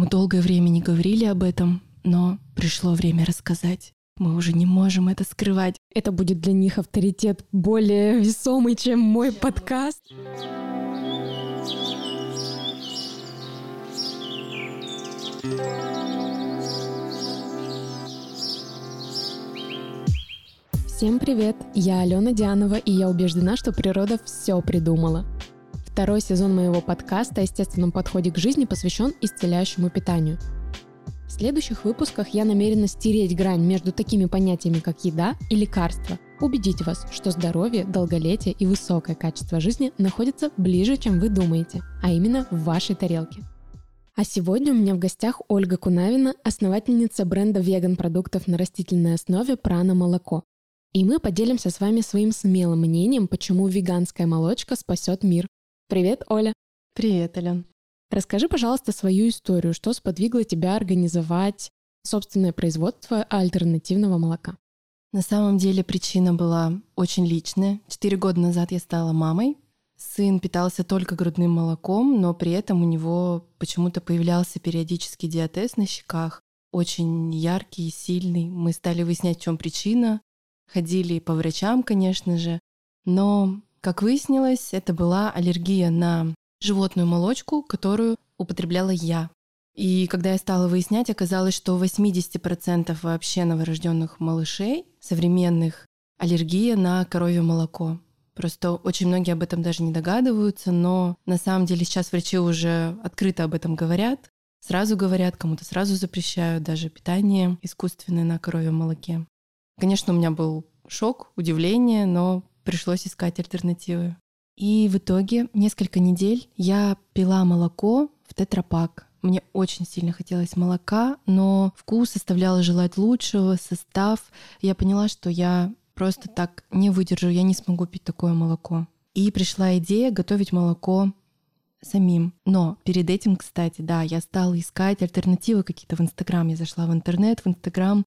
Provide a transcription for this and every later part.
Мы долгое время не говорили об этом, но пришло время рассказать. Мы уже не можем это скрывать. Это будет для них авторитет более весомый, чем мой подкаст. Всем привет! Я Алена Дианова, и я убеждена, что природа все придумала. Второй сезон моего подкаста о естественном подходе к жизни посвящен исцеляющему питанию. В следующих выпусках я намерена стереть грань между такими понятиями, как еда и лекарство, убедить вас, что здоровье, долголетие и высокое качество жизни находятся ближе, чем вы думаете, а именно в вашей тарелке. А сегодня у меня в гостях Ольга Кунавина, основательница бренда веган-продуктов на растительной основе «Прана Молоко», и мы поделимся с вами своим смелым мнением, почему веганская молочка спасет мир. Привет, Оля. Привет, Ален. Расскажи, пожалуйста, свою историю. Что сподвигло тебя организовать собственное производство альтернативного молока? На самом деле причина была очень личная. Четыре года назад я стала мамой. Сын питался только грудным молоком, но при этом у него почему-то появлялся периодический диатез на щеках, очень яркий и сильный. Мы стали выяснять, в чем причина ходили по врачам, конечно же, но, как выяснилось, это была аллергия на животную молочку, которую употребляла я. И когда я стала выяснять, оказалось, что у 80% вообще новорожденных малышей современных аллергия на коровье молоко. Просто очень многие об этом даже не догадываются, но на самом деле сейчас врачи уже открыто об этом говорят. Сразу говорят, кому-то сразу запрещают даже питание искусственное на коровьем молоке. Конечно, у меня был шок, удивление, но пришлось искать альтернативы. И в итоге несколько недель я пила молоко в тетрапак. Мне очень сильно хотелось молока, но вкус оставлял желать лучшего, состав. Я поняла, что я просто так не выдержу, я не смогу пить такое молоко. И пришла идея готовить молоко самим. Но перед этим, кстати, да, я стала искать альтернативы какие-то в Инстаграм. Я зашла в интернет, в Инстаграм,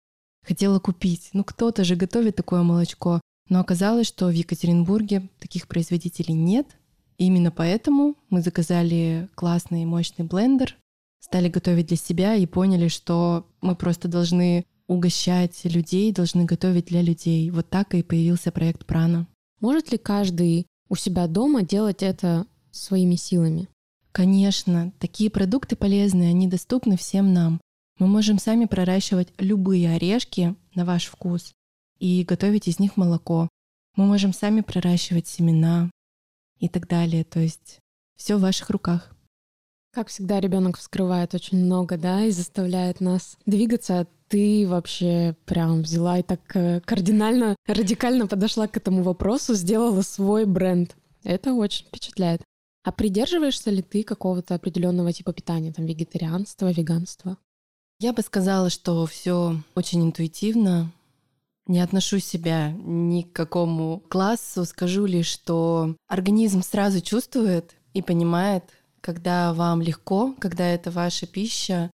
хотела купить. Ну, кто-то же готовит такое молочко. Но оказалось, что в Екатеринбурге таких производителей нет. И именно поэтому мы заказали классный мощный блендер, стали готовить для себя и поняли, что мы просто должны угощать людей, должны готовить для людей. Вот так и появился проект Прана. Может ли каждый у себя дома делать это своими силами? Конечно, такие продукты полезные, они доступны всем нам. Мы можем сами проращивать любые орешки на ваш вкус и готовить из них молоко. Мы можем сами проращивать семена и так далее. То есть все в ваших руках. Как всегда, ребенок вскрывает очень много, да, и заставляет нас двигаться. Ты вообще прям взяла и так э, кардинально, радикально подошла к этому вопросу, сделала свой бренд. Это очень впечатляет. А придерживаешься ли ты какого-то определенного типа питания, там вегетарианства, веганства? Я бы сказала, что все очень интуитивно. Не отношу себя ни к какому классу, скажу лишь, что организм сразу чувствует и понимает, когда вам легко, когда это ваша пища,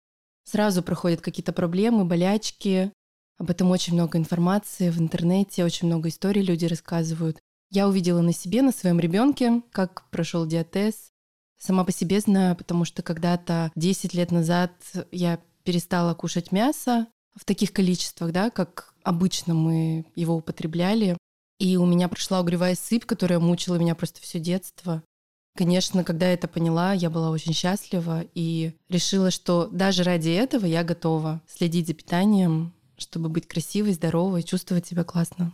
сразу проходят какие-то проблемы, болячки. Об этом очень много информации в интернете, очень много историй люди рассказывают. Я увидела на себе, на своем ребенке, как прошел диатез. Сама по себе знаю, потому что когда-то 10 лет назад я перестала кушать мясо в таких количествах, да, как обычно мы его употребляли. И у меня прошла угревая сыпь, которая мучила меня просто все детство. Конечно, когда я это поняла, я была очень счастлива и решила, что даже ради этого я готова следить за питанием, чтобы быть красивой, здоровой, чувствовать себя классно.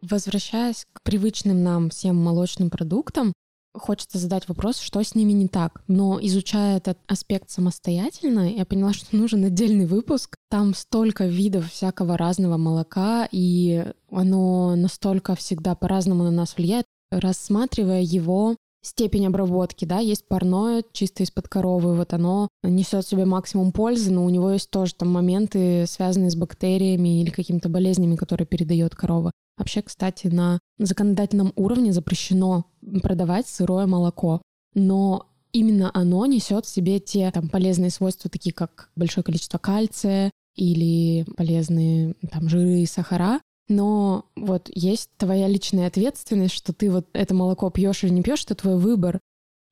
Возвращаясь к привычным нам всем молочным продуктам, Хочется задать вопрос, что с ними не так. Но изучая этот аспект самостоятельно, я поняла, что нужен отдельный выпуск. Там столько видов всякого разного молока, и оно настолько всегда по-разному на нас влияет. Рассматривая его степень обработки, да, есть парное, чисто из-под коровы, вот оно несет себе максимум пользы, но у него есть тоже там моменты, связанные с бактериями или какими-то болезнями, которые передает корова. Вообще, кстати, на законодательном уровне запрещено продавать сырое молоко, но именно оно несет в себе те там, полезные свойства, такие как большое количество кальция или полезные там, жиры и сахара. Но вот есть твоя личная ответственность, что ты вот это молоко пьешь или не пьешь, это твой выбор.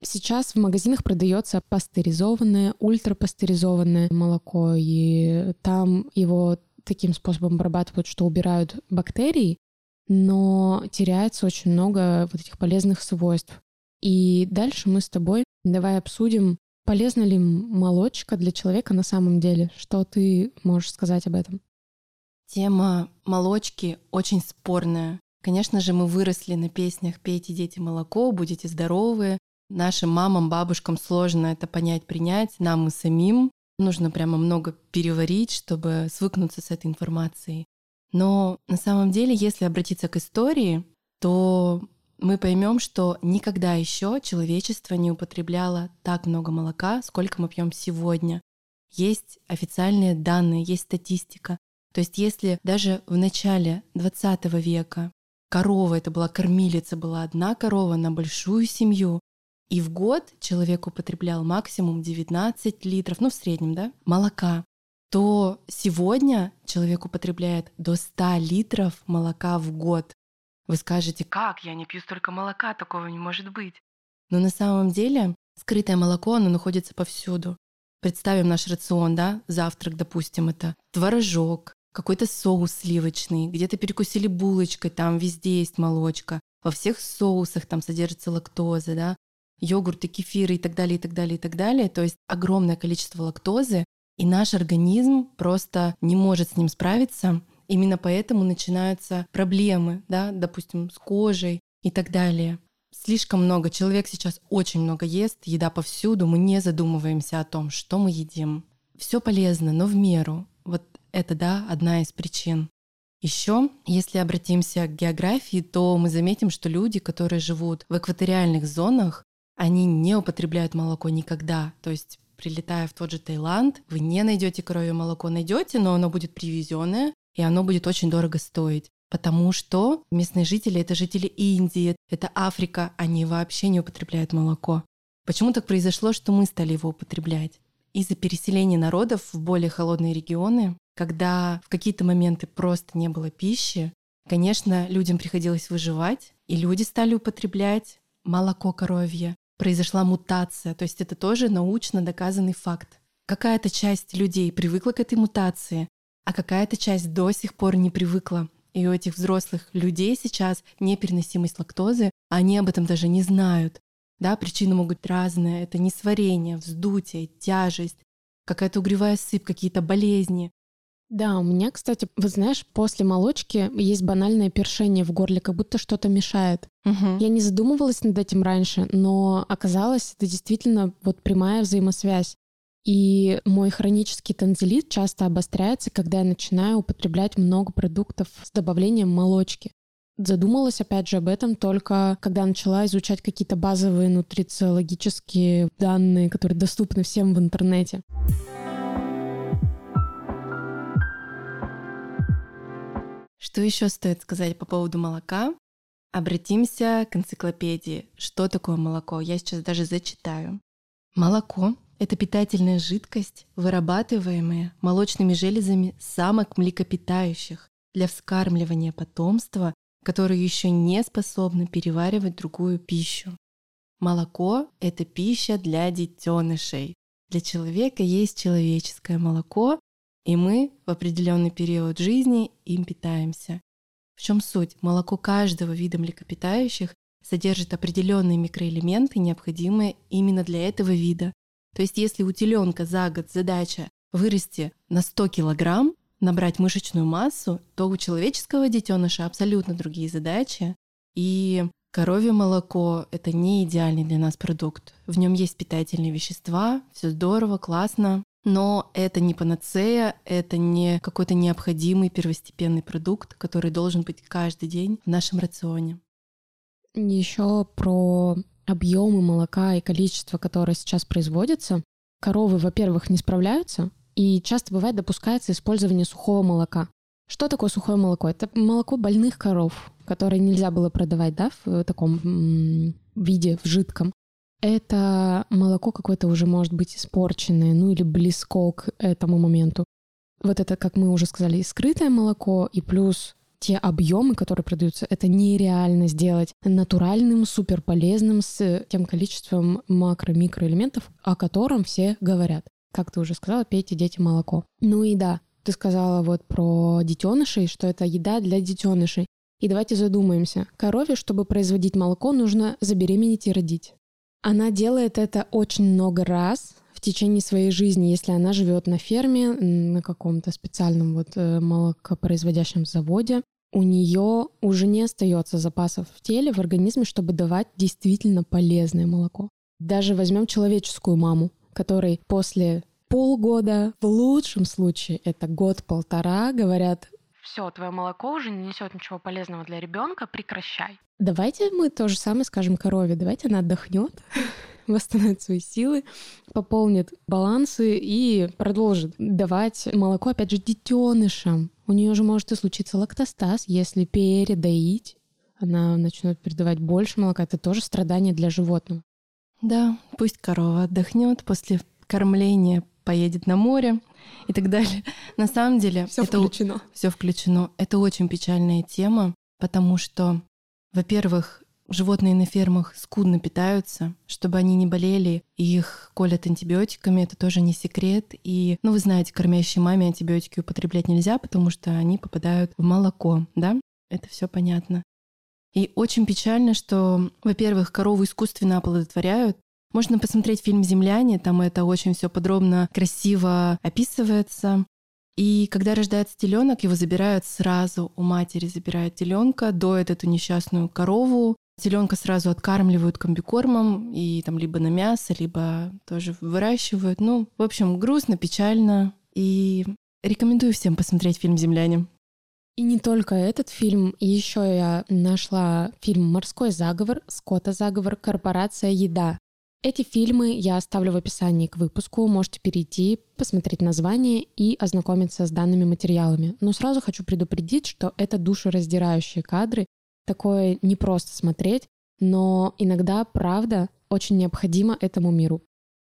Сейчас в магазинах продается пастеризованное, ультрапастеризованное молоко, и там его таким способом обрабатывают, что убирают бактерии, но теряется очень много вот этих полезных свойств. И дальше мы с тобой давай обсудим, полезна ли молочка для человека на самом деле. Что ты можешь сказать об этом? Тема молочки очень спорная. Конечно же, мы выросли на песнях «Пейте, дети, молоко», «Будете здоровы», Нашим мамам, бабушкам сложно это понять, принять, нам и самим нужно прямо много переварить, чтобы свыкнуться с этой информацией. Но на самом деле, если обратиться к истории, то мы поймем, что никогда еще человечество не употребляло так много молока, сколько мы пьем сегодня. Есть официальные данные, есть статистика. То есть если даже в начале 20 века корова, это была кормилица, была одна корова на большую семью, и в год человек употреблял максимум 19 литров, ну в среднем, да, молока, то сегодня человек употребляет до 100 литров молока в год. Вы скажете, как я не пью столько молока, такого не может быть. Но на самом деле скрытое молоко, оно находится повсюду. Представим наш рацион, да, завтрак, допустим, это творожок, какой-то соус сливочный, где-то перекусили булочкой, там везде есть молочка, во всех соусах там содержится лактоза, да, йогурты, кефиры и так далее, и так далее, и так далее. То есть огромное количество лактозы, и наш организм просто не может с ним справиться. Именно поэтому начинаются проблемы, да, допустим, с кожей и так далее. Слишком много. Человек сейчас очень много ест, еда повсюду, мы не задумываемся о том, что мы едим. Все полезно, но в меру. Вот это, да, одна из причин. Еще, если обратимся к географии, то мы заметим, что люди, которые живут в экваториальных зонах, они не употребляют молоко никогда. То есть прилетая в тот же Таиланд, вы не найдете коровье молоко, найдете, но оно будет привезенное, и оно будет очень дорого стоить. Потому что местные жители — это жители Индии, это Африка, они вообще не употребляют молоко. Почему так произошло, что мы стали его употреблять? Из-за переселения народов в более холодные регионы, когда в какие-то моменты просто не было пищи, конечно, людям приходилось выживать, и люди стали употреблять молоко коровье произошла мутация. То есть это тоже научно доказанный факт. Какая-то часть людей привыкла к этой мутации, а какая-то часть до сих пор не привыкла. И у этих взрослых людей сейчас непереносимость лактозы, они об этом даже не знают. Да, причины могут быть разные. Это несварение, вздутие, тяжесть, какая-то угревая сыпь, какие-то болезни. Да, у меня, кстати, вы знаешь, после молочки есть банальное першение в горле, как будто что-то мешает. Угу. Я не задумывалась над этим раньше, но оказалось, это действительно вот прямая взаимосвязь. И мой хронический танзелит часто обостряется, когда я начинаю употреблять много продуктов с добавлением молочки. Задумалась, опять же, об этом только когда начала изучать какие-то базовые нутрициологические данные, которые доступны всем в интернете. Что еще стоит сказать по поводу молока? Обратимся к энциклопедии. Что такое молоко? Я сейчас даже зачитаю. Молоко – это питательная жидкость, вырабатываемая молочными железами самок млекопитающих для вскармливания потомства, которое еще не способно переваривать другую пищу. Молоко – это пища для детенышей. Для человека есть человеческое молоко, и мы в определенный период жизни им питаемся. В чем суть? Молоко каждого вида млекопитающих содержит определенные микроэлементы, необходимые именно для этого вида. То есть если у теленка за год задача вырасти на 100 килограмм, набрать мышечную массу, то у человеческого детеныша абсолютно другие задачи. И коровье молоко — это не идеальный для нас продукт. В нем есть питательные вещества, все здорово, классно, но это не панацея, это не какой-то необходимый первостепенный продукт, который должен быть каждый день в нашем рационе. Еще про объемы молока и количество, которое сейчас производится. Коровы, во-первых, не справляются, и часто бывает допускается использование сухого молока. Что такое сухое молоко? Это молоко больных коров, которое нельзя было продавать да, в таком виде, в жидком это молоко какое-то уже может быть испорченное, ну или близко к этому моменту. Вот это, как мы уже сказали, скрытое молоко и плюс те объемы, которые продаются, это нереально сделать натуральным, суперполезным с тем количеством макро-микроэлементов, о котором все говорят. Как ты уже сказала, пейте дети молоко. Ну и да, ты сказала вот про детенышей, что это еда для детенышей. И давайте задумаемся. Корове, чтобы производить молоко, нужно забеременеть и родить. Она делает это очень много раз в течение своей жизни, если она живет на ферме, на каком-то специальном вот э, молокопроизводящем заводе, у нее уже не остается запасов в теле, в организме, чтобы давать действительно полезное молоко. Даже возьмем человеческую маму, которой после полгода, в лучшем случае это год-полтора, говорят, все, твое молоко уже не несет ничего полезного для ребенка, прекращай. Давайте мы то же самое скажем корове, давайте она отдохнет, восстановит свои силы, пополнит балансы и продолжит давать молоко, опять же, детенышам. У нее же может и случиться лактостаз, если передоить, она начнет передавать больше молока. Это тоже страдание для животного. Да, пусть корова отдохнет после кормления, поедет на море и так далее. На самом деле все это включено. Все включено. Это очень печальная тема, потому что, во-первых, животные на фермах скудно питаются, чтобы они не болели, и их колят антибиотиками, это тоже не секрет. И, ну, вы знаете, кормящей маме антибиотики употреблять нельзя, потому что они попадают в молоко, да? Это все понятно. И очень печально, что, во-первых, корову искусственно оплодотворяют. Можно посмотреть фильм «Земляне», там это очень все подробно, красиво описывается. И когда рождается теленок, его забирают сразу у матери, забирают теленка, доят эту несчастную корову, Теленка сразу откармливают комбикормом и там либо на мясо, либо тоже выращивают. Ну, в общем, грустно, печально. И рекомендую всем посмотреть фильм «Земляне». И не только этот фильм, еще я нашла фильм «Морской заговор», «Скотта заговор», «Корпорация еда». Эти фильмы я оставлю в описании к выпуску, можете перейти, посмотреть название и ознакомиться с данными материалами. Но сразу хочу предупредить, что это душераздирающие кадры, такое не просто смотреть, но иногда, правда, очень необходимо этому миру.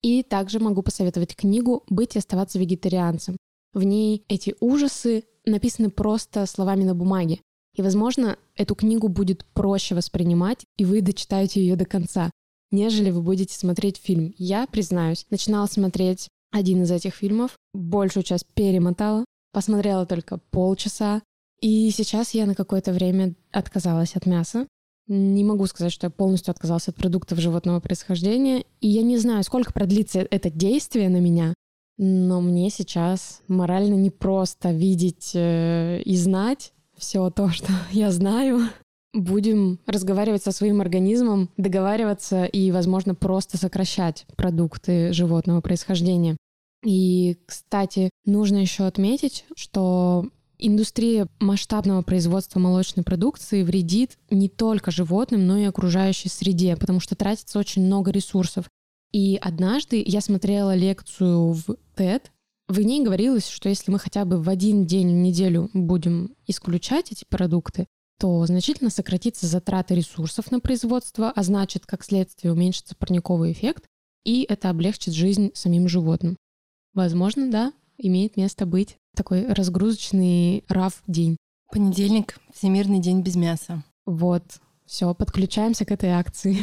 И также могу посоветовать книгу «Быть и оставаться вегетарианцем». В ней эти ужасы написаны просто словами на бумаге. И, возможно, эту книгу будет проще воспринимать, и вы дочитаете ее до конца, нежели вы будете смотреть фильм. Я, признаюсь, начинала смотреть один из этих фильмов, большую часть перемотала, посмотрела только полчаса, и сейчас я на какое-то время отказалась от мяса. Не могу сказать, что я полностью отказалась от продуктов животного происхождения. И я не знаю, сколько продлится это действие на меня, но мне сейчас морально непросто видеть э, и знать все то, что я знаю. Будем разговаривать со своим организмом, договариваться и, возможно, просто сокращать продукты животного происхождения. И, кстати, нужно еще отметить, что Индустрия масштабного производства молочной продукции вредит не только животным, но и окружающей среде, потому что тратится очень много ресурсов. И однажды я смотрела лекцию в TED, в ней говорилось, что если мы хотя бы в один день в неделю будем исключать эти продукты, то значительно сократится затраты ресурсов на производство, а значит, как следствие, уменьшится парниковый эффект, и это облегчит жизнь самим животным. Возможно, да, имеет место быть такой разгрузочный раф день. Понедельник — Всемирный день без мяса. Вот, все, подключаемся к этой акции.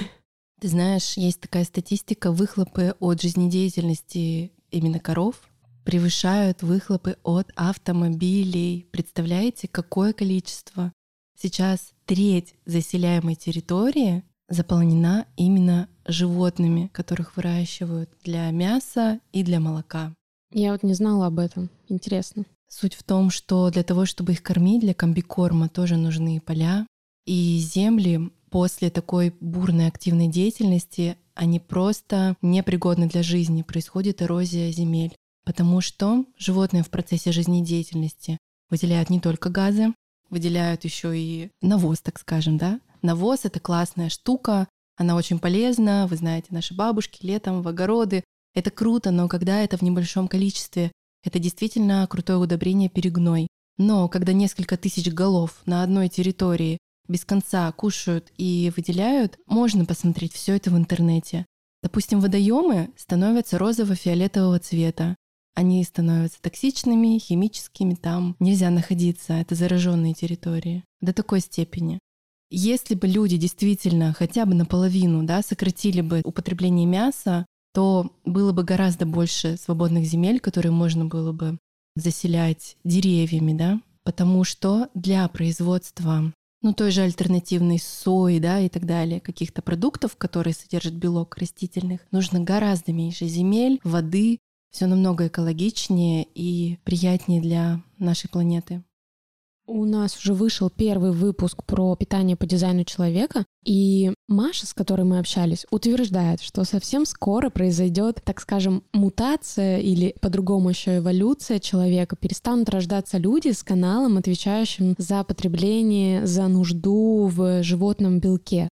Ты знаешь, есть такая статистика, выхлопы от жизнедеятельности именно коров превышают выхлопы от автомобилей. Представляете, какое количество? Сейчас треть заселяемой территории заполнена именно животными, которых выращивают для мяса и для молока. Я вот не знала об этом. Интересно. Суть в том, что для того, чтобы их кормить, для комбикорма тоже нужны поля. И земли после такой бурной активной деятельности, они просто непригодны для жизни. Происходит эрозия земель. Потому что животные в процессе жизнедеятельности выделяют не только газы, выделяют еще и навоз, так скажем, да. Навоз — это классная штука, она очень полезна. Вы знаете, наши бабушки летом в огороды это круто, но когда это в небольшом количестве, это действительно крутое удобрение перегной. Но когда несколько тысяч голов на одной территории без конца кушают и выделяют, можно посмотреть все это в интернете. Допустим, водоемы становятся розово-фиолетового цвета. Они становятся токсичными, химическими, там нельзя находиться, это зараженные территории до такой степени. Если бы люди действительно хотя бы наполовину да, сократили бы употребление мяса, то было бы гораздо больше свободных земель, которые можно было бы заселять деревьями, да, потому что для производства ну, той же альтернативной сои, да, и так далее, каких-то продуктов, которые содержат белок растительных, нужно гораздо меньше земель, воды, все намного экологичнее и приятнее для нашей планеты. У нас уже вышел первый выпуск про питание по дизайну человека, и Маша, с которой мы общались, утверждает, что совсем скоро произойдет, так скажем, мутация или по-другому еще эволюция человека. Перестанут рождаться люди с каналом, отвечающим за потребление, за нужду в животном белке.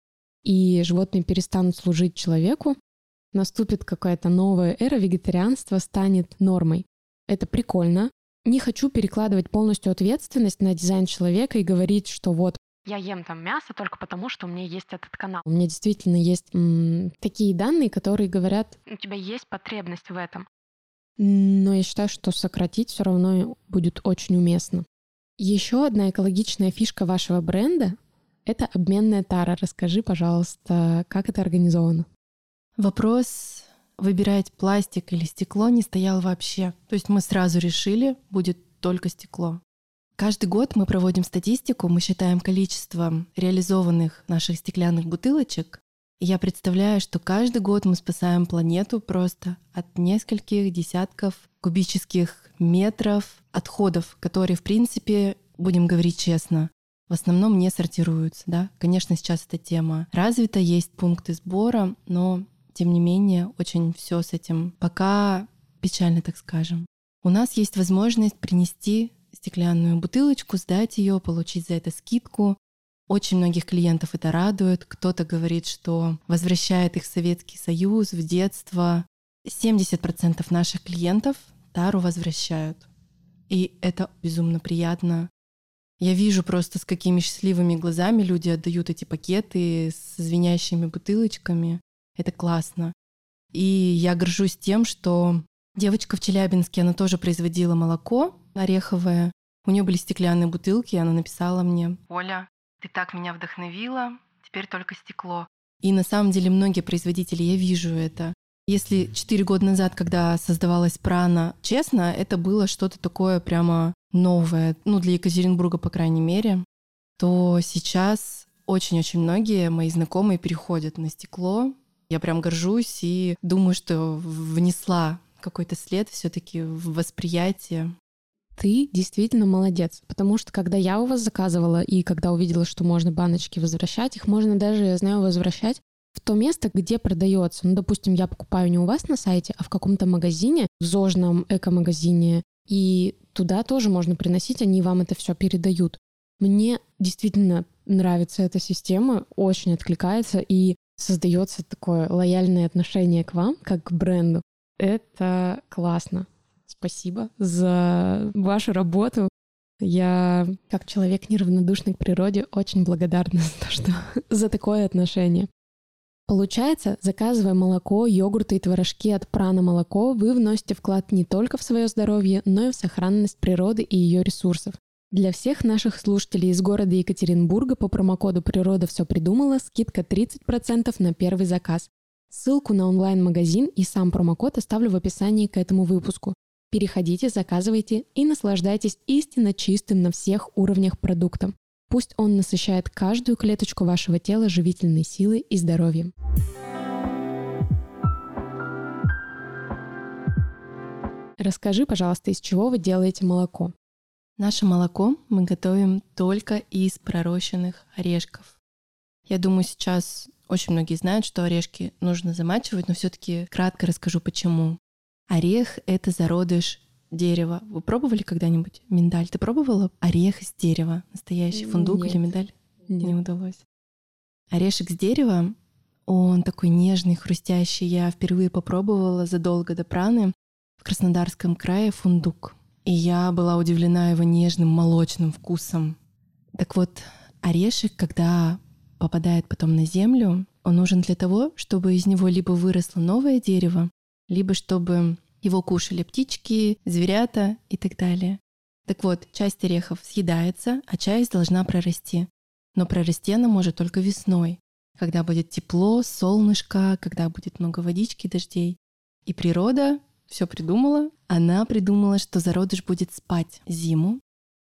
И животные перестанут служить человеку, наступит какая-то новая эра, вегетарианство станет нормой. Это прикольно, не хочу перекладывать полностью ответственность на дизайн человека и говорить, что вот я ем там мясо только потому, что у меня есть этот канал. У меня действительно есть м, такие данные, которые говорят, у тебя есть потребность в этом. Но я считаю, что сократить все равно будет очень уместно. Еще одна экологичная фишка вашего бренда — это обменная тара. Расскажи, пожалуйста, как это организовано? Вопрос выбирать пластик или стекло не стоял вообще. То есть мы сразу решили, будет только стекло. Каждый год мы проводим статистику, мы считаем количество реализованных наших стеклянных бутылочек. И я представляю, что каждый год мы спасаем планету просто от нескольких десятков кубических метров отходов, которые, в принципе, будем говорить честно, в основном не сортируются. Да? Конечно, сейчас эта тема развита, есть пункты сбора, но тем не менее, очень все с этим пока печально, так скажем. У нас есть возможность принести стеклянную бутылочку, сдать ее, получить за это скидку. Очень многих клиентов это радует. Кто-то говорит, что возвращает их в Советский Союз, в детство. 70% наших клиентов тару возвращают. И это безумно приятно. Я вижу просто, с какими счастливыми глазами люди отдают эти пакеты с звенящими бутылочками. Это классно. И я горжусь тем, что девочка в Челябинске, она тоже производила молоко ореховое. У нее были стеклянные бутылки, и она написала мне, «Оля, ты так меня вдохновила, теперь только стекло». И на самом деле многие производители, я вижу это. Если четыре года назад, когда создавалась Прана, честно, это было что-то такое прямо новое, ну, для Екатеринбурга, по крайней мере, то сейчас очень-очень многие мои знакомые переходят на стекло, я прям горжусь и думаю, что внесла какой-то след все-таки в восприятие. Ты действительно молодец, потому что когда я у вас заказывала и когда увидела, что можно баночки возвращать, их можно даже, я знаю, возвращать в то место, где продается. Ну, допустим, я покупаю не у вас на сайте, а в каком-то магазине, в ЗОЖном эко-магазине, и туда тоже можно приносить, они вам это все передают. Мне действительно нравится эта система, очень откликается, и создается такое лояльное отношение к вам, как к бренду. Это классно. Спасибо за вашу работу. Я, как человек неравнодушный к природе, очень благодарна за то, что за такое отношение. Получается, заказывая молоко, йогурты и творожки от Прана Молоко, вы вносите вклад не только в свое здоровье, но и в сохранность природы и ее ресурсов. Для всех наших слушателей из города Екатеринбурга по промокоду «Природа все придумала» скидка 30% на первый заказ. Ссылку на онлайн-магазин и сам промокод оставлю в описании к этому выпуску. Переходите, заказывайте и наслаждайтесь истинно чистым на всех уровнях продуктом. Пусть он насыщает каждую клеточку вашего тела живительной силой и здоровьем. Расскажи, пожалуйста, из чего вы делаете молоко? Наше молоко мы готовим только из пророщенных орешков. Я думаю, сейчас очень многие знают, что орешки нужно замачивать, но все-таки кратко расскажу, почему. Орех — это зародыш дерева. Вы пробовали когда-нибудь миндаль? Ты пробовала орех из дерева? Настоящий фундук Нет. или миндаль? Нет. Не удалось. Орешек с дерева, он такой нежный, хрустящий. Я впервые попробовала задолго до праны в Краснодарском крае фундук. И я была удивлена его нежным молочным вкусом. Так вот, орешек, когда попадает потом на землю, он нужен для того, чтобы из него либо выросло новое дерево, либо чтобы Его кушали птички, зверята и так далее. Так вот, часть орехов съедается, а часть должна прорасти. Но прорасти она может только весной, когда будет тепло, солнышко, когда будет много водички, дождей. И природа все придумала. Она придумала, что зародыш будет спать зиму,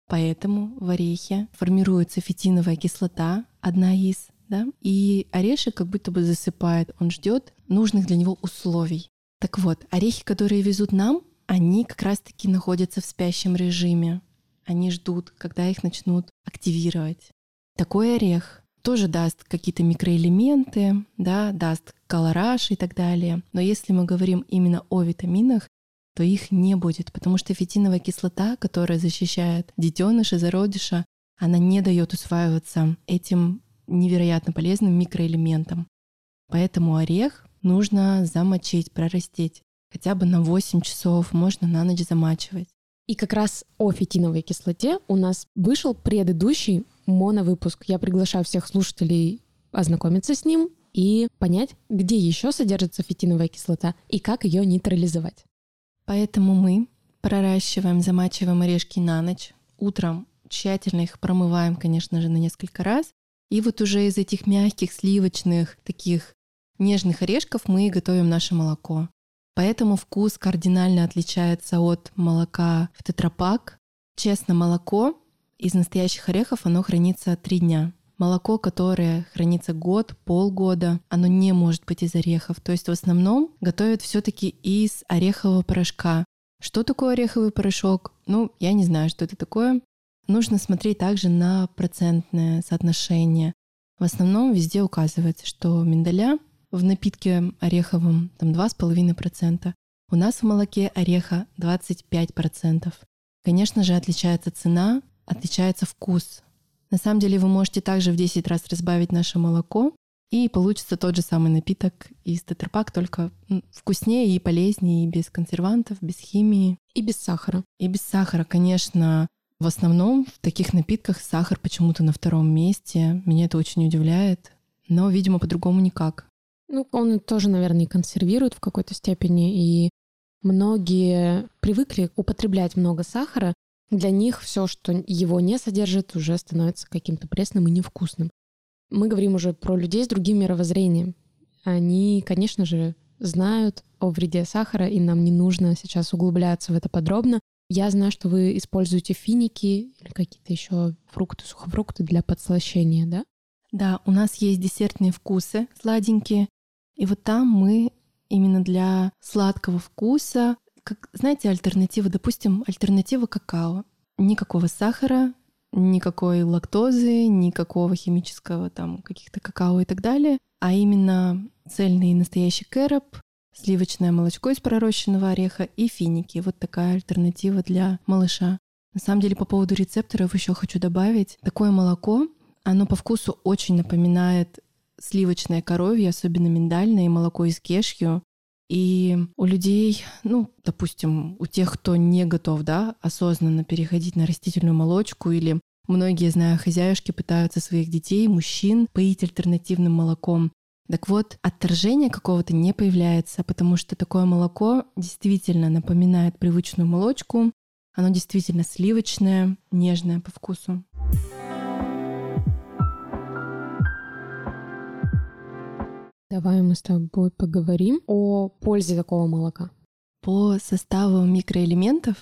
поэтому в орехе формируется фитиновая кислота, одна из, да, и орешек как будто бы засыпает, он ждет нужных для него условий. Так вот, орехи, которые везут нам, они как раз-таки находятся в спящем режиме. Они ждут, когда их начнут активировать. Такой орех тоже даст какие-то микроэлементы, да, даст колораж и так далее. Но если мы говорим именно о витаминах, то их не будет, потому что фитиновая кислота, которая защищает детеныша, зародыша, она не дает усваиваться этим невероятно полезным микроэлементам. Поэтому орех нужно замочить, прорастить. Хотя бы на 8 часов можно на ночь замачивать. И как раз о фитиновой кислоте у нас вышел предыдущий моновыпуск. Я приглашаю всех слушателей ознакомиться с ним и понять, где еще содержится фитиновая кислота и как ее нейтрализовать. Поэтому мы проращиваем, замачиваем орешки на ночь. Утром тщательно их промываем, конечно же, на несколько раз. И вот уже из этих мягких, сливочных, таких нежных орешков мы готовим наше молоко. Поэтому вкус кардинально отличается от молока в тетрапак. Честно, молоко из настоящих орехов, оно хранится три дня. Молоко, которое хранится год, полгода, оно не может быть из орехов. То есть в основном готовят все-таки из орехового порошка. Что такое ореховый порошок? Ну, я не знаю, что это такое. Нужно смотреть также на процентное соотношение. В основном везде указывается, что миндаля в напитке ореховом там 2,5%. У нас в молоке ореха 25%. Конечно же, отличается цена, отличается вкус. На самом деле вы можете также в 10 раз разбавить наше молоко, и получится тот же самый напиток из тетрапак, только вкуснее и полезнее, и без консервантов, без химии. И без сахара. И без сахара, конечно. В основном в таких напитках сахар почему-то на втором месте. Меня это очень удивляет. Но, видимо, по-другому никак. Ну, он тоже, наверное, консервирует в какой-то степени, и многие привыкли употреблять много сахара, для них все, что его не содержит, уже становится каким-то пресным и невкусным. Мы говорим уже про людей с другим мировоззрением. Они, конечно же, знают о вреде сахара, и нам не нужно сейчас углубляться в это подробно. Я знаю, что вы используете финики или какие-то еще фрукты, сухофрукты для подслащения, да? Да, у нас есть десертные вкусы сладенькие, и вот там мы именно для сладкого вкуса, как, знаете, альтернатива, допустим, альтернатива какао. Никакого сахара, никакой лактозы, никакого химического там каких-то какао и так далее, а именно цельный настоящий кэроп, сливочное молочко из пророщенного ореха и финики. Вот такая альтернатива для малыша. На самом деле, по поводу рецепторов еще хочу добавить. Такое молоко, оно по вкусу очень напоминает сливочное коровье, особенно миндальное, и молоко из кешью. И у людей, ну, допустим, у тех, кто не готов, да, осознанно переходить на растительную молочку или многие, знаю, хозяюшки пытаются своих детей, мужчин поить альтернативным молоком. Так вот, отторжения какого-то не появляется, потому что такое молоко действительно напоминает привычную молочку. Оно действительно сливочное, нежное по вкусу. Давай мы с тобой поговорим о пользе такого молока. По составу микроэлементов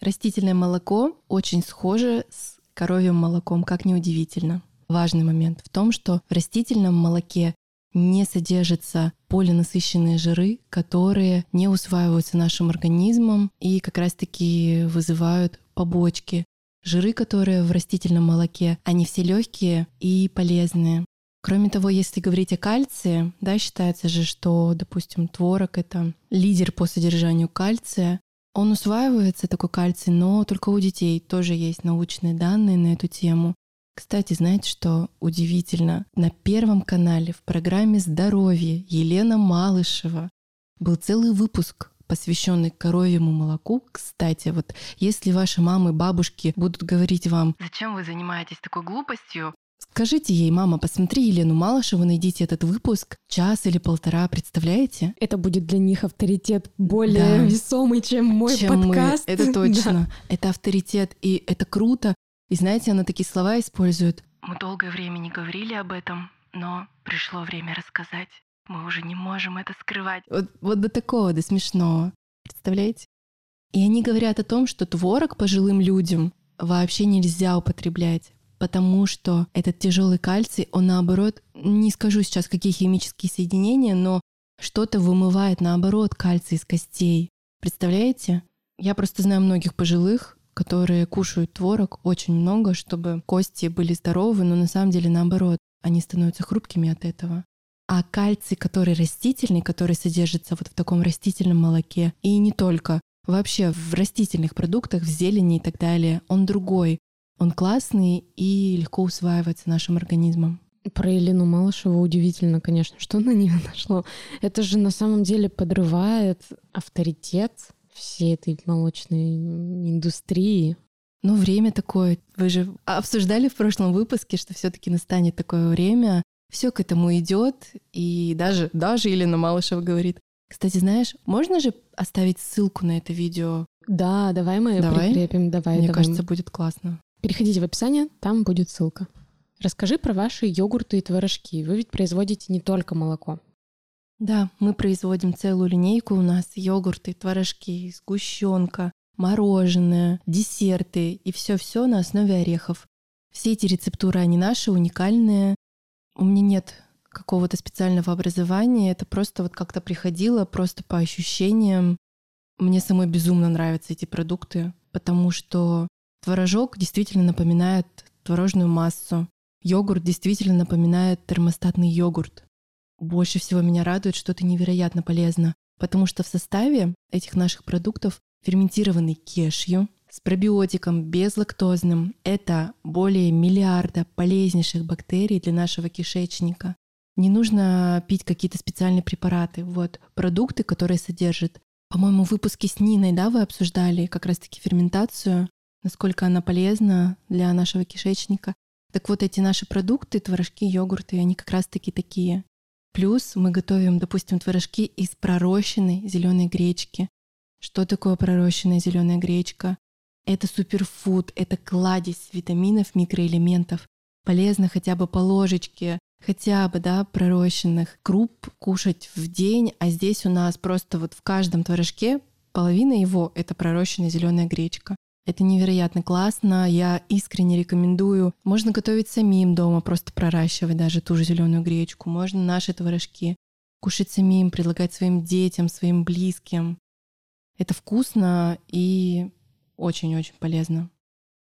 растительное молоко очень схоже с коровьим молоком, как неудивительно. Важный момент в том, что в растительном молоке не содержатся полинасыщенные жиры, которые не усваиваются нашим организмом и как раз-таки вызывают побочки. Жиры, которые в растительном молоке, они все легкие и полезные. Кроме того, если говорить о кальции, да, считается же, что, допустим, творог — это лидер по содержанию кальция. Он усваивается, такой кальций, но только у детей тоже есть научные данные на эту тему. Кстати, знаете, что удивительно? На Первом канале в программе «Здоровье» Елена Малышева был целый выпуск посвященный коровьему молоку. Кстати, вот если ваши мамы, бабушки будут говорить вам, зачем вы занимаетесь такой глупостью, Скажите ей, мама, посмотри Елену Малышеву, найдите этот выпуск, час или полтора, представляете? Это будет для них авторитет более да. весомый, чем мой чем подкаст. Мы. Это точно. Да. Это авторитет, и это круто. И знаете, она такие слова использует. Мы долгое время не говорили об этом, но пришло время рассказать. Мы уже не можем это скрывать. Вот, вот до такого, до смешного. Представляете? И они говорят о том, что творог пожилым людям вообще нельзя употреблять, потому что этот тяжелый кальций, он наоборот, не скажу сейчас, какие химические соединения, но что-то вымывает наоборот кальций из костей. Представляете? Я просто знаю многих пожилых, которые кушают творог очень много, чтобы кости были здоровы, но на самом деле наоборот, они становятся хрупкими от этого. А кальций, который растительный, который содержится вот в таком растительном молоке, и не только, вообще в растительных продуктах, в зелени и так далее, он другой. Он классный и легко усваивается нашим организмом. Про Елену Малышеву удивительно, конечно, что на нее нашло. Это же на самом деле подрывает авторитет всей этой молочной индустрии. Ну, время такое. Вы же обсуждали в прошлом выпуске, что все-таки настанет такое время. Все к этому идет, и даже, даже Елена Малышева говорит. Кстати, знаешь, можно же оставить ссылку на это видео? Да, давай мы давай? прикрепим. Давай, Мне давай. кажется, будет классно. Переходите в описание, там будет ссылка. Расскажи про ваши йогурты и творожки. Вы ведь производите не только молоко. Да, мы производим целую линейку. У нас йогурты, творожки, сгущенка, мороженое, десерты и все-все на основе орехов. Все эти рецептуры, они наши, уникальные. У меня нет какого-то специального образования, это просто вот как-то приходило, просто по ощущениям. Мне самой безумно нравятся эти продукты, потому что творожок действительно напоминает творожную массу. Йогурт действительно напоминает термостатный йогурт. Больше всего меня радует, что это невероятно полезно, потому что в составе этих наших продуктов ферментированный кешью с пробиотиком безлактозным. Это более миллиарда полезнейших бактерий для нашего кишечника. Не нужно пить какие-то специальные препараты. Вот продукты, которые содержат. По-моему, в выпуске с Ниной, да, вы обсуждали как раз-таки ферментацию, насколько она полезна для нашего кишечника. Так вот, эти наши продукты, творожки, йогурты, они как раз-таки такие. Плюс мы готовим, допустим, творожки из пророщенной зеленой гречки. Что такое пророщенная зеленая гречка? Это суперфуд, это кладезь витаминов, микроэлементов. Полезно хотя бы по ложечке, хотя бы, да, пророщенных круп кушать в день, а здесь у нас просто вот в каждом творожке половина его — это пророщенная зеленая гречка. Это невероятно классно, я искренне рекомендую. Можно готовить самим дома, просто проращивать даже ту же зеленую гречку. Можно наши творожки кушать самим, предлагать своим детям, своим близким. Это вкусно и очень-очень полезно.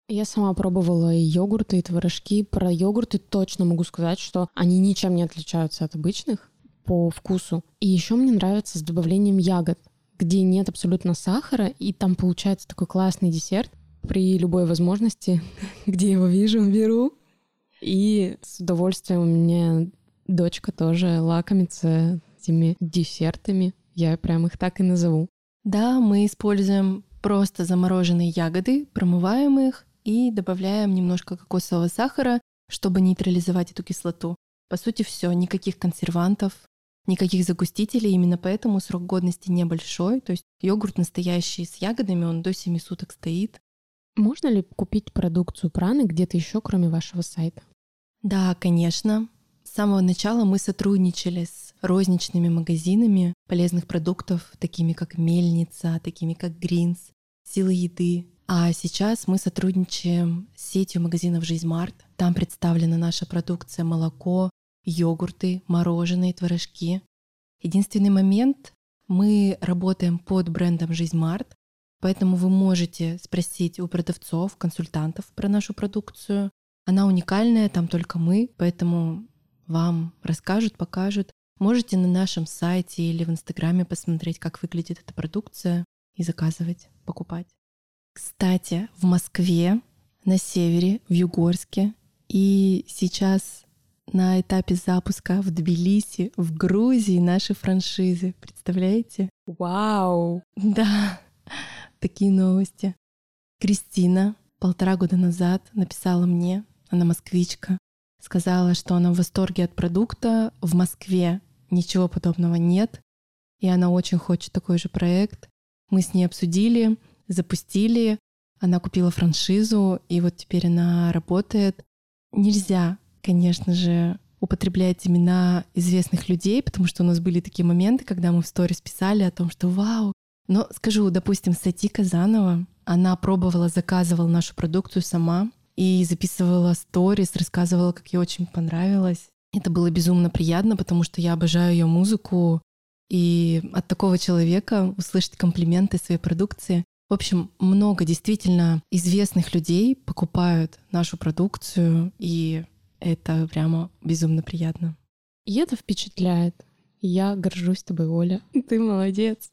Я сама пробовала и йогурты, и творожки. Про йогурты точно могу сказать, что они ничем не отличаются от обычных по вкусу. И еще мне нравится с добавлением ягод, где нет абсолютно сахара, и там получается такой классный десерт. При любой возможности, где его вижу, беру. И с удовольствием у меня дочка тоже лакомится этими десертами. Я прям их так и назову. Да, мы используем просто замороженные ягоды, промываем их и добавляем немножко кокосового сахара, чтобы нейтрализовать эту кислоту. По сути, все, никаких консервантов, никаких загустителей, именно поэтому срок годности небольшой. То есть йогурт настоящий с ягодами, он до 7 суток стоит. Можно ли купить продукцию праны где-то еще, кроме вашего сайта? Да, конечно. С самого начала мы сотрудничали с розничными магазинами полезных продуктов, такими как Мельница, такими как Гринс, Силы еды. А сейчас мы сотрудничаем с сетью магазинов «Жизмарт». Там представлена наша продукция молоко, йогурты, мороженое, творожки. Единственный момент — мы работаем под брендом «Жизмарт», поэтому вы можете спросить у продавцов, консультантов про нашу продукцию. Она уникальная, там только мы, поэтому вам расскажут, покажут. Можете на нашем сайте или в Инстаграме посмотреть, как выглядит эта продукция и заказывать, покупать. Кстати, в Москве, на севере, в Югорске и сейчас на этапе запуска в Тбилиси, в Грузии наши франшизы. Представляете? Вау! Да, такие новости. Кристина полтора года назад написала мне, она москвичка, сказала, что она в восторге от продукта. В Москве ничего подобного нет, и она очень хочет такой же проект. Мы с ней обсудили, запустили, она купила франшизу, и вот теперь она работает. Нельзя, конечно же, употреблять имена известных людей, потому что у нас были такие моменты, когда мы в сторис писали о том, что вау. Но скажу, допустим, Сати Казанова, она пробовала, заказывала нашу продукцию сама и записывала сторис, рассказывала, как ей очень понравилось. Это было безумно приятно, потому что я обожаю ее музыку, и от такого человека услышать комплименты своей продукции. В общем, много действительно известных людей покупают нашу продукцию, и это прямо безумно приятно. И это впечатляет. Я горжусь тобой, Оля. Ты молодец.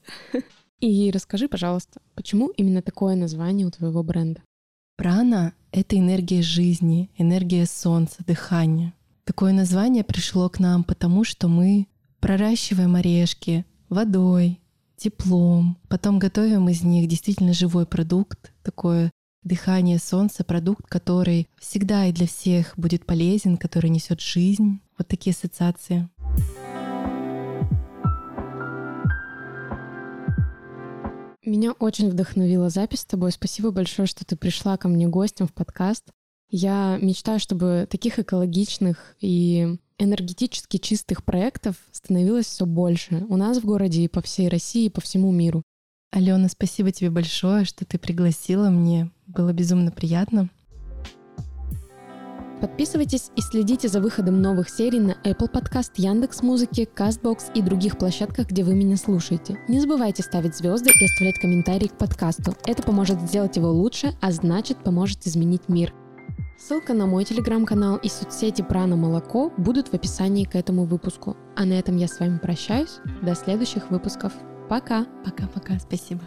И расскажи, пожалуйста, почему именно такое название у твоего бренда? Прана — это энергия жизни, энергия солнца, дыхания. Такое название пришло к нам потому, что мы проращиваем орешки водой, теплом, потом готовим из них действительно живой продукт, такое дыхание солнца, продукт, который всегда и для всех будет полезен, который несет жизнь. Вот такие ассоциации. Меня очень вдохновила запись с тобой. Спасибо большое, что ты пришла ко мне гостем в подкаст. Я мечтаю, чтобы таких экологичных и энергетически чистых проектов становилось все больше у нас в городе и по всей России, и по всему миру. Алена, спасибо тебе большое, что ты пригласила. Мне было безумно приятно. Подписывайтесь и следите за выходом новых серий на Apple Podcast, Яндекс Музыки, Castbox и других площадках, где вы меня слушаете. Не забывайте ставить звезды и оставлять комментарии к подкасту. Это поможет сделать его лучше, а значит поможет изменить мир. Ссылка на мой телеграм-канал и соцсети Прана Молоко будут в описании к этому выпуску. А на этом я с вами прощаюсь. До следующих выпусков. Пока. Пока-пока. Спасибо.